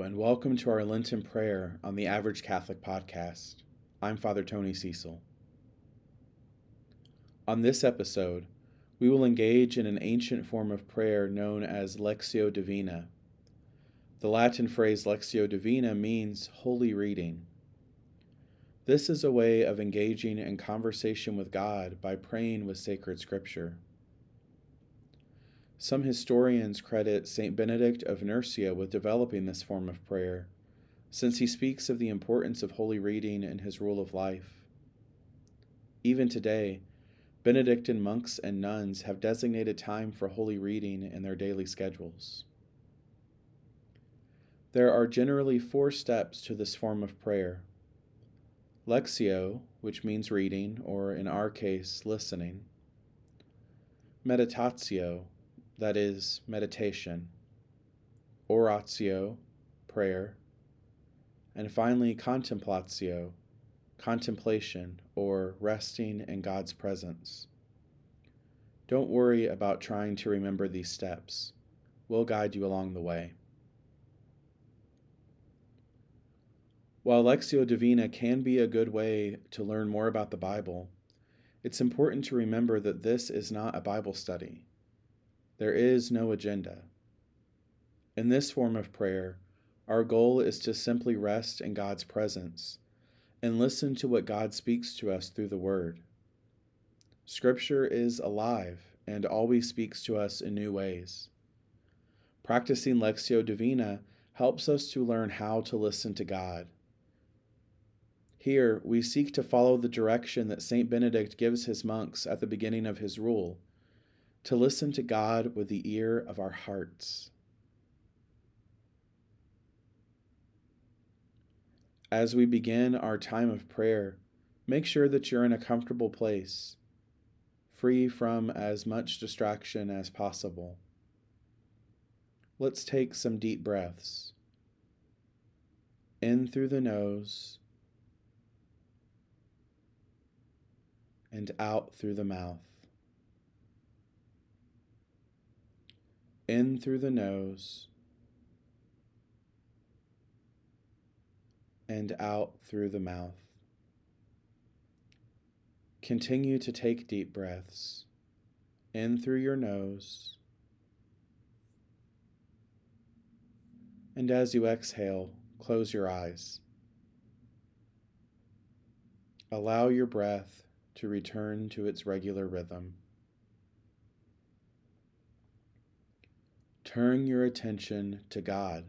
And welcome to our Lenten prayer on the Average Catholic Podcast. I'm Father Tony Cecil. On this episode, we will engage in an ancient form of prayer known as Lectio Divina. The Latin phrase Lectio Divina means holy reading. This is a way of engaging in conversation with God by praying with sacred scripture. Some historians credit St. Benedict of Nursia with developing this form of prayer, since he speaks of the importance of holy reading in his rule of life. Even today, Benedictine monks and nuns have designated time for holy reading in their daily schedules. There are generally four steps to this form of prayer. Lectio, which means reading, or in our case, listening. Meditatio, that is, meditation, oratio, prayer, and finally, contemplatio, contemplation, or resting in God's presence. Don't worry about trying to remember these steps. We'll guide you along the way. While Lectio Divina can be a good way to learn more about the Bible, it's important to remember that this is not a Bible study. There is no agenda. In this form of prayer, our goal is to simply rest in God's presence and listen to what God speaks to us through the Word. Scripture is alive and always speaks to us in new ways. Practicing Lectio Divina helps us to learn how to listen to God. Here, we seek to follow the direction that St. Benedict gives his monks at the beginning of his rule to listen to God with the ear of our hearts. As we begin our time of prayer, make sure that you're in a comfortable place, free from as much distraction as possible. Let's take some deep breaths. In through the nose and out through the mouth. In through the nose and out through the mouth. Continue to take deep breaths in through your nose. And as you exhale, close your eyes. Allow your breath to return to its regular rhythm. Turn your attention to God,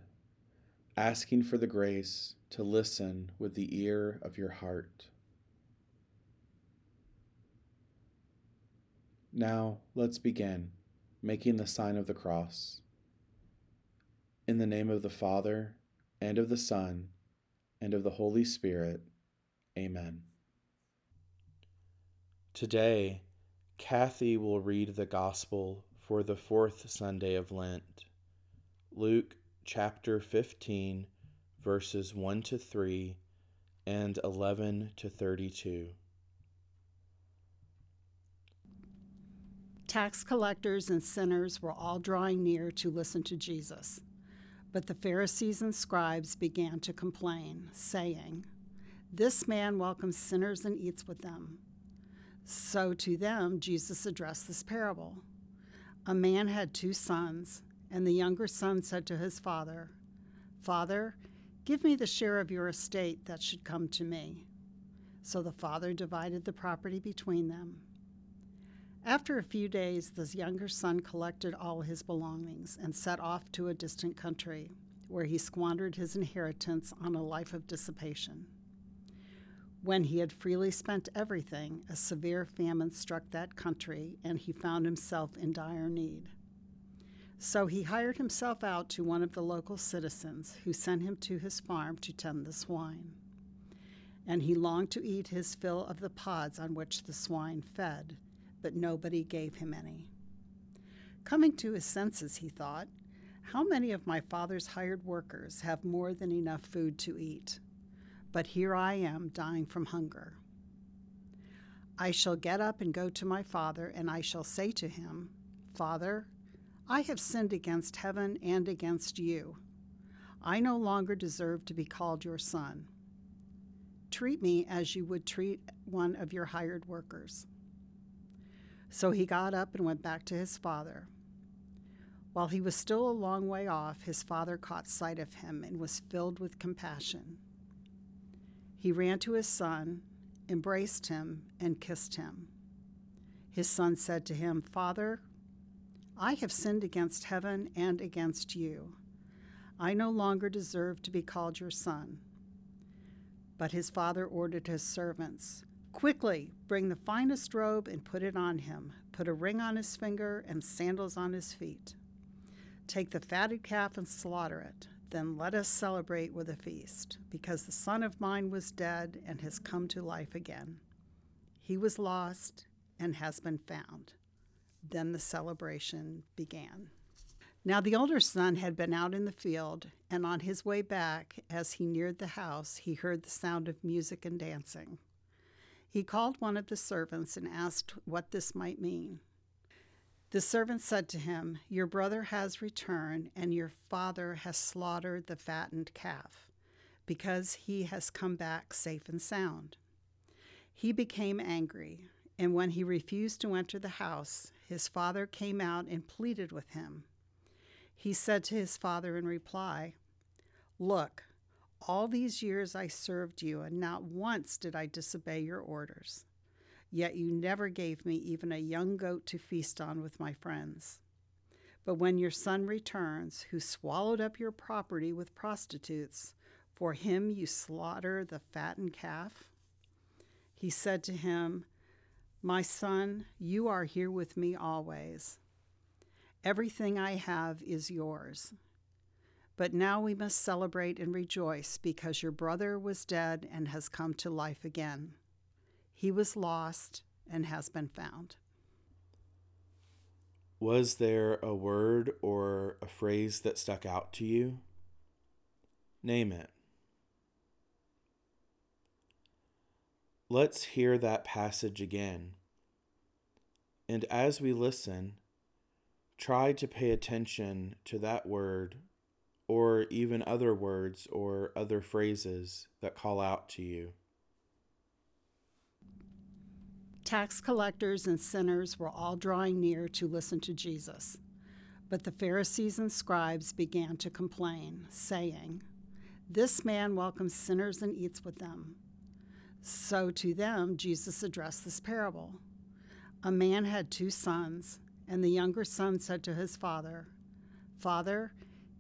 asking for the grace to listen with the ear of your heart. Now, let's begin making the sign of the cross. In the name of the Father, and of the Son, and of the Holy Spirit. Amen. Today, Kathy will read the Gospel for the fourth Sunday of Lent. Luke chapter 15, verses 1 to 3 and 11 to 32. Tax collectors and sinners were all drawing near to listen to Jesus. But the Pharisees and scribes began to complain, saying, This man welcomes sinners and eats with them. So to them Jesus addressed this parable. A man had two sons, and the younger son said to his father, Father, give me the share of your estate that should come to me. So the father divided the property between them. After a few days, the younger son collected all his belongings and set off to a distant country, where he squandered his inheritance on a life of dissipation. When he had freely spent everything, a severe famine struck that country, and he found himself in dire need. So he hired himself out to one of the local citizens, who sent him to his farm to tend the swine. And he longed to eat his fill of the pods on which the swine fed, but nobody gave him any. Coming to his senses, he thought, How many of my father's hired workers have more than enough food to eat? But here I am dying from hunger. I shall get up and go to my father, and I shall say to him, Father, I have sinned against heaven and against you. I no longer deserve to be called your son. Treat me as you would treat one of your hired workers. So he got up and went back to his father. While he was still a long way off, his father caught sight of him and was filled with compassion. He ran to his son, embraced him, and kissed him. His son said to him, Father, I have sinned against heaven and against you. I no longer deserve to be called your son. But his father ordered his servants, Quickly, bring the finest robe and put it on him. Put a ring on his finger and sandals on his feet. Take the fatted calf and slaughter it. Then let us celebrate with a feast, because the son of mine was dead and has come to life again. He was lost and has been found. Then the celebration began. Now the older son had been out in the field, and on his way back, as he neared the house, he heard the sound of music and dancing. He called one of the servants and asked what this might mean. The servant said to him, Your brother has returned, and your father has slaughtered the fattened calf, because he has come back safe and sound. He became angry, and when he refused to enter the house, his father came out and pleaded with him. He said to his father in reply, Look, all these years I served you, and not once did I disobey your orders. Yet you never gave me even a young goat to feast on with my friends. But when your son returns, who swallowed up your property with prostitutes, for him you slaughter the fattened calf? He said to him, My son, you are here with me always. Everything I have is yours. But now we must celebrate and rejoice because your brother was dead and has come to life again. He was lost and has been found. Was there a word or a phrase that stuck out to you? Name it. Let's hear that passage again. And as we listen, try to pay attention to that word or even other words or other phrases that call out to you. Tax collectors and sinners were all drawing near to listen to Jesus. But the Pharisees and scribes began to complain, saying, This man welcomes sinners and eats with them. So to them, Jesus addressed this parable. A man had two sons, and the younger son said to his father, Father,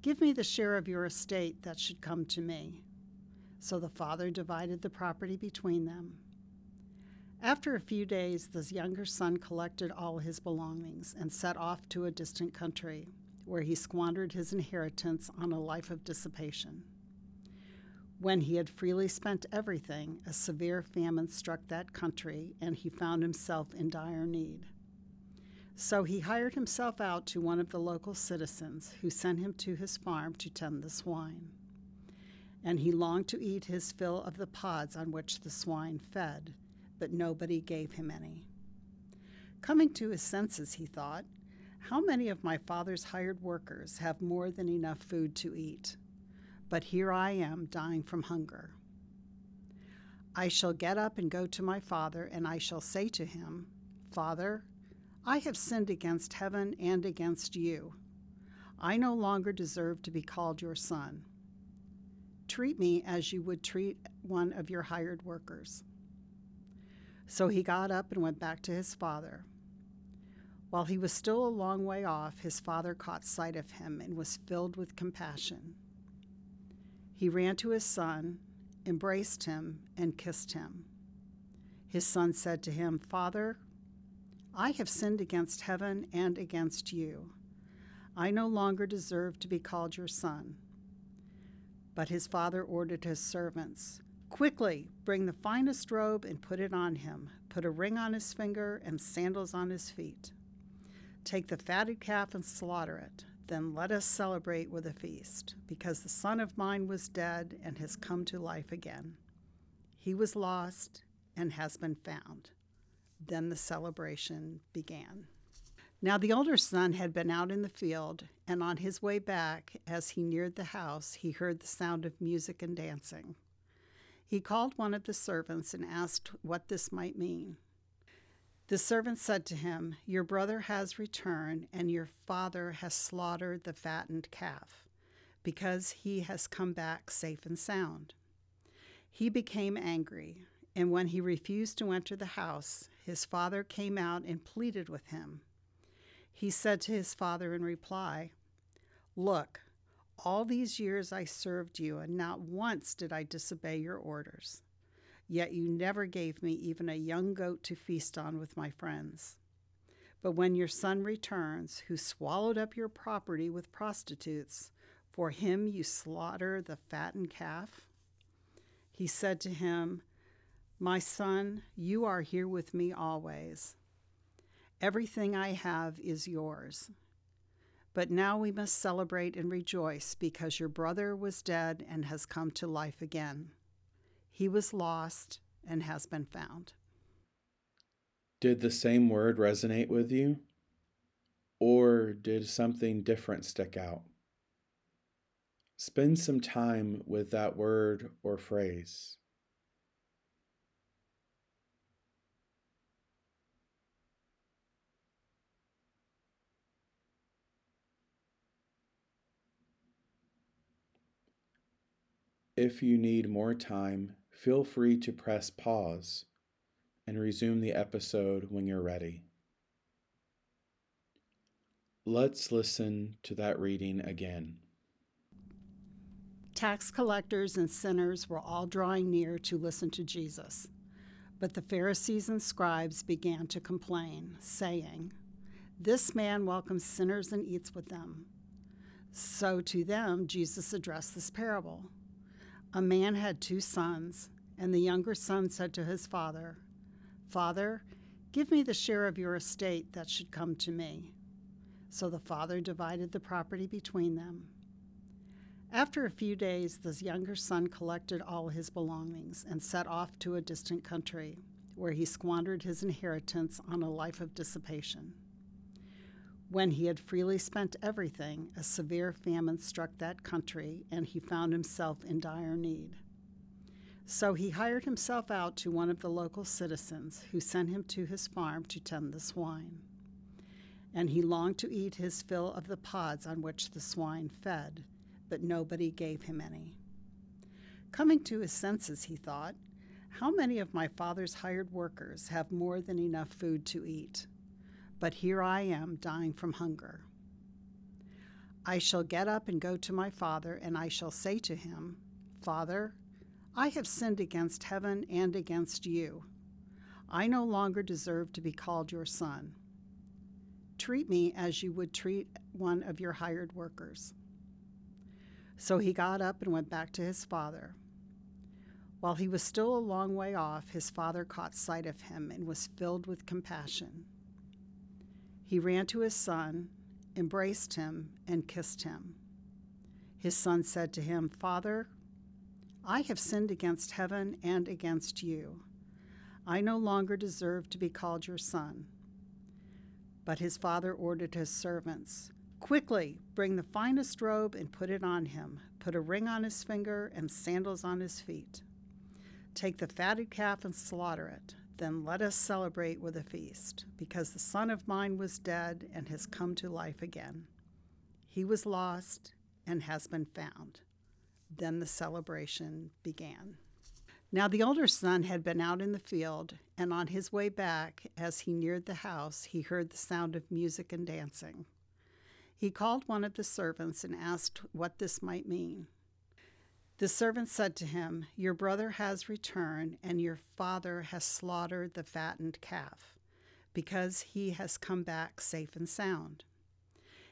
Give me the share of your estate that should come to me. So the father divided the property between them. After a few days, the younger son collected all his belongings and set off to a distant country, where he squandered his inheritance on a life of dissipation. When he had freely spent everything, a severe famine struck that country, and he found himself in dire need. So he hired himself out to one of the local citizens, who sent him to his farm to tend the swine. And he longed to eat his fill of the pods on which the swine fed, but nobody gave him any. Coming to his senses, he thought, How many of my father's hired workers have more than enough food to eat? But here I am dying from hunger. I shall get up and go to my father, and I shall say to him, Father, I have sinned against heaven and against you. I no longer deserve to be called your son. Treat me as you would treat one of your hired workers. So he got up and went back to his father. While he was still a long way off, his father caught sight of him and was filled with compassion. He ran to his son, embraced him, and kissed him. His son said to him, Father, I have sinned against heaven and against you. I no longer deserve to be called your son. But his father ordered his servants Quickly, bring the finest robe and put it on him. Put a ring on his finger and sandals on his feet. Take the fatted calf and slaughter it. Then let us celebrate with a feast, because the son of mine was dead and has come to life again. He was lost and has been found. Then the celebration began. Now the older son had been out in the field, and on his way back, as he neared the house, he heard the sound of music and dancing. He called one of the servants and asked what this might mean. The servant said to him, Your brother has returned, and your father has slaughtered the fattened calf, because he has come back safe and sound. He became angry, and when he refused to enter the house, his father came out and pleaded with him. He said to his father in reply, Look, all these years I served you, and not once did I disobey your orders. Yet you never gave me even a young goat to feast on with my friends. But when your son returns, who swallowed up your property with prostitutes, for him you slaughter the fattened calf? He said to him, My son, you are here with me always. Everything I have is yours. But now we must celebrate and rejoice because your brother was dead and has come to life again. He was lost and has been found. Did the same word resonate with you? Or did something different stick out? Spend some time with that word or phrase. If you need more time, feel free to press pause and resume the episode when you're ready. Let's listen to that reading again. Tax collectors and sinners were all drawing near to listen to Jesus. But the Pharisees and scribes began to complain, saying, This man welcomes sinners and eats with them. So to them, Jesus addressed this parable. A man had two sons, and the younger son said to his father, Father, give me the share of your estate that should come to me. So the father divided the property between them. After a few days, the younger son collected all his belongings and set off to a distant country, where he squandered his inheritance on a life of dissipation. When he had freely spent everything, a severe famine struck that country, and he found himself in dire need. So he hired himself out to one of the local citizens, who sent him to his farm to tend the swine. And he longed to eat his fill of the pods on which the swine fed, but nobody gave him any. Coming to his senses, he thought, How many of my father's hired workers have more than enough food to eat? But here I am dying from hunger. I shall get up and go to my father, and I shall say to him, Father, I have sinned against heaven and against you. I no longer deserve to be called your son. Treat me as you would treat one of your hired workers. So he got up and went back to his father. While he was still a long way off, his father caught sight of him and was filled with compassion. He ran to his son, embraced him, and kissed him. His son said to him, Father, I have sinned against heaven and against you. I no longer deserve to be called your son. But his father ordered his servants, Quickly, bring the finest robe and put it on him. Put a ring on his finger and sandals on his feet. Take the fatted calf and slaughter it. Then let us celebrate with a feast, because the son of mine was dead and has come to life again. He was lost and has been found. Then the celebration began. Now the older son had been out in the field, and on his way back, as he neared the house, he heard the sound of music and dancing. He called one of the servants and asked what this might mean. The servant said to him, Your brother has returned, and your father has slaughtered the fattened calf, because he has come back safe and sound.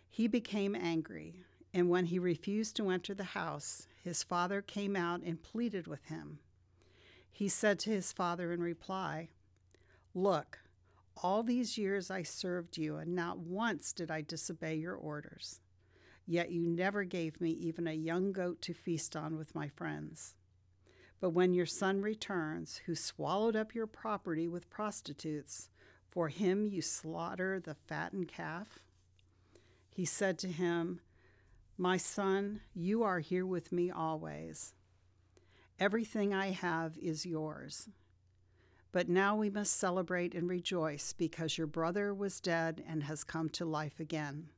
He became angry, and when he refused to enter the house, his father came out and pleaded with him. He said to his father in reply, Look, all these years I served you, and not once did I disobey your orders. Yet you never gave me even a young goat to feast on with my friends. But when your son returns, who swallowed up your property with prostitutes, For him you slaughter the fattened calf? He said to him, My son, you are here with me always. Everything I have is yours. But now we must celebrate and rejoice because your brother was dead and has come to life again.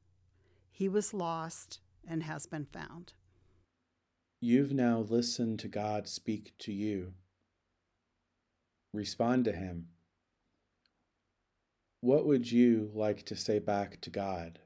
He was lost and has been found. You've now listened to God speak to you. Respond to Him. What would you like to say back to God?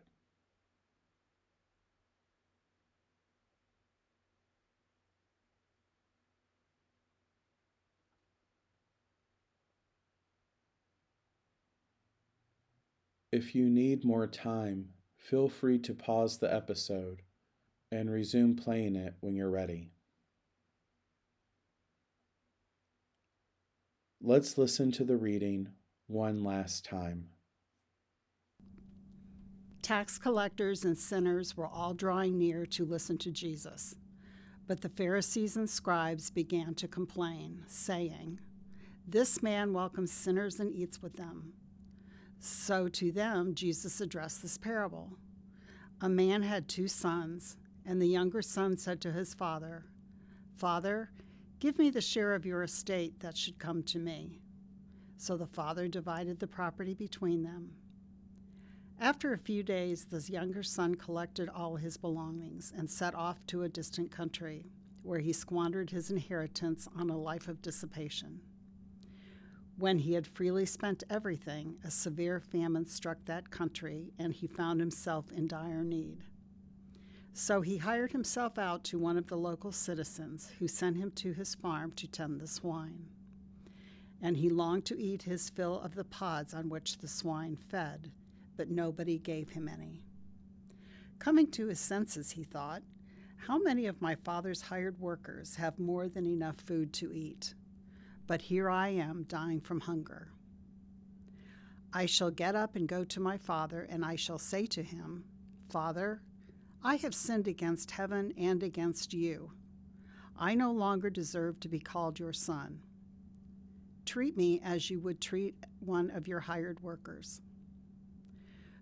If you need more time, feel free to pause the episode and resume playing it when you're ready. Let's listen to the reading one last time. Tax collectors and sinners were all drawing near to listen to Jesus. But the Pharisees and scribes began to complain, saying, This man welcomes sinners and eats with them. So to them, Jesus addressed this parable. A man had two sons, and the younger son said to his father, Father, give me the share of your estate that should come to me. So the father divided the property between them. After a few days, the younger son collected all his belongings and set off to a distant country, where he squandered his inheritance on a life of dissipation. When he had freely spent everything, a severe famine struck that country, and he found himself in dire need. So he hired himself out to one of the local citizens, who sent him to his farm to tend the swine. And he longed to eat his fill of the pods on which the swine fed, but nobody gave him any. Coming to his senses, he thought, How many of my father's hired workers have more than enough food to eat? But here I am dying from hunger. I shall get up and go to my father, and I shall say to him, Father, I have sinned against heaven and against you. I no longer deserve to be called your son. Treat me as you would treat one of your hired workers.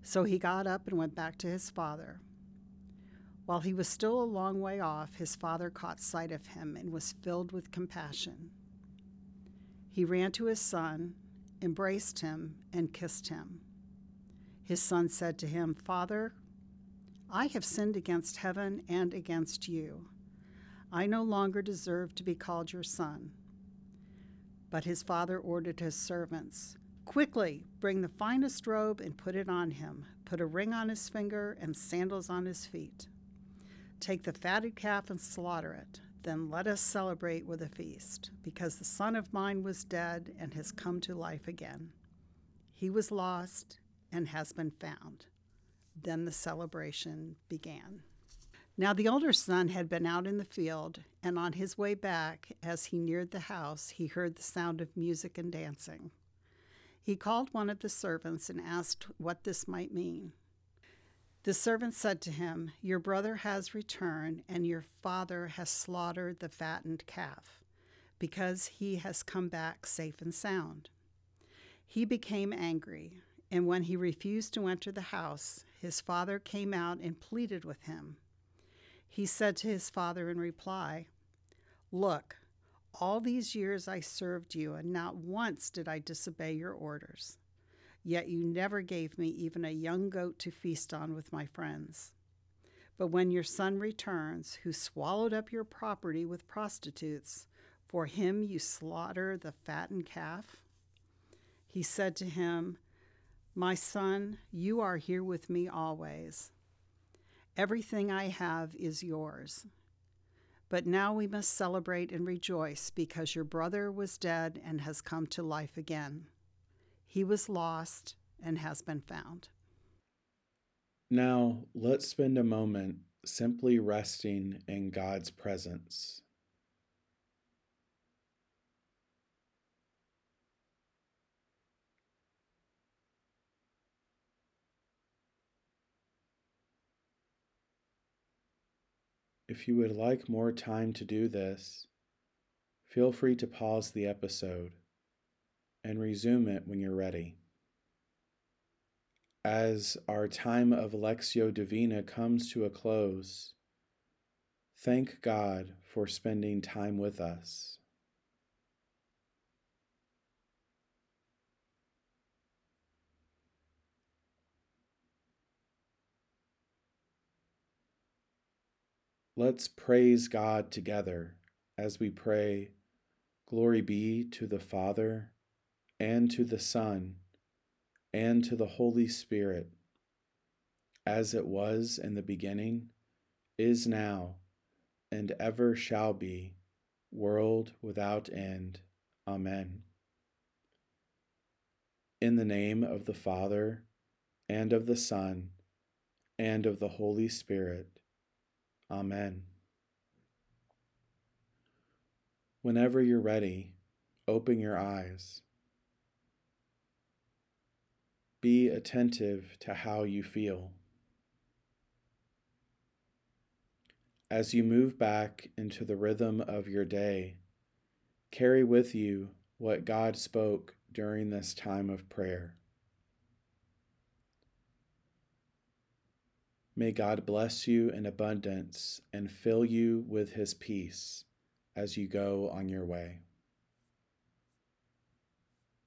So he got up and went back to his father. While he was still a long way off, his father caught sight of him and was filled with compassion. He ran to his son, embraced him, and kissed him. His son said to him, Father, I have sinned against heaven and against you. I no longer deserve to be called your son. But his father ordered his servants, Quickly, bring the finest robe and put it on him. Put a ring on his finger and sandals on his feet. Take the fatted calf and slaughter it. Then let us celebrate with a feast, because the son of mine was dead and has come to life again. He was lost and has been found. Then the celebration began. Now the older son had been out in the field, and on his way back, as he neared the house, he heard the sound of music and dancing. He called one of the servants and asked what this might mean. The servant said to him, Your brother has returned, and your father has slaughtered the fattened calf, because he has come back safe and sound. He became angry, and when he refused to enter the house, his father came out and pleaded with him. He said to his father in reply, Look, all these years I served you, and not once did I disobey your orders. Yet you never gave me even a young goat to feast on with my friends. But when your son returns, who swallowed up your property with prostitutes, for him you slaughter the fattened calf? He said to him, My son, you are here with me always. Everything I have is yours. But now we must celebrate and rejoice because your brother was dead and has come to life again. He was lost and has been found. Now, let's spend a moment simply resting in God's presence. If you would like more time to do this, feel free to pause the episode and resume it when you're ready. As our time of Lectio Divina comes to a close, thank God for spending time with us. Let's praise God together as we pray, Glory be to the Father, and to the Son, and to the Holy Spirit, as it was in the beginning, is now, and ever shall be, world without end. Amen. In the name of the Father, and of the Son, and of the Holy Spirit. Amen. Whenever you're ready, open your eyes. Be attentive to how you feel. As you move back into the rhythm of your day, carry with you what God spoke during this time of prayer. May God bless you in abundance and fill you with his peace as you go on your way.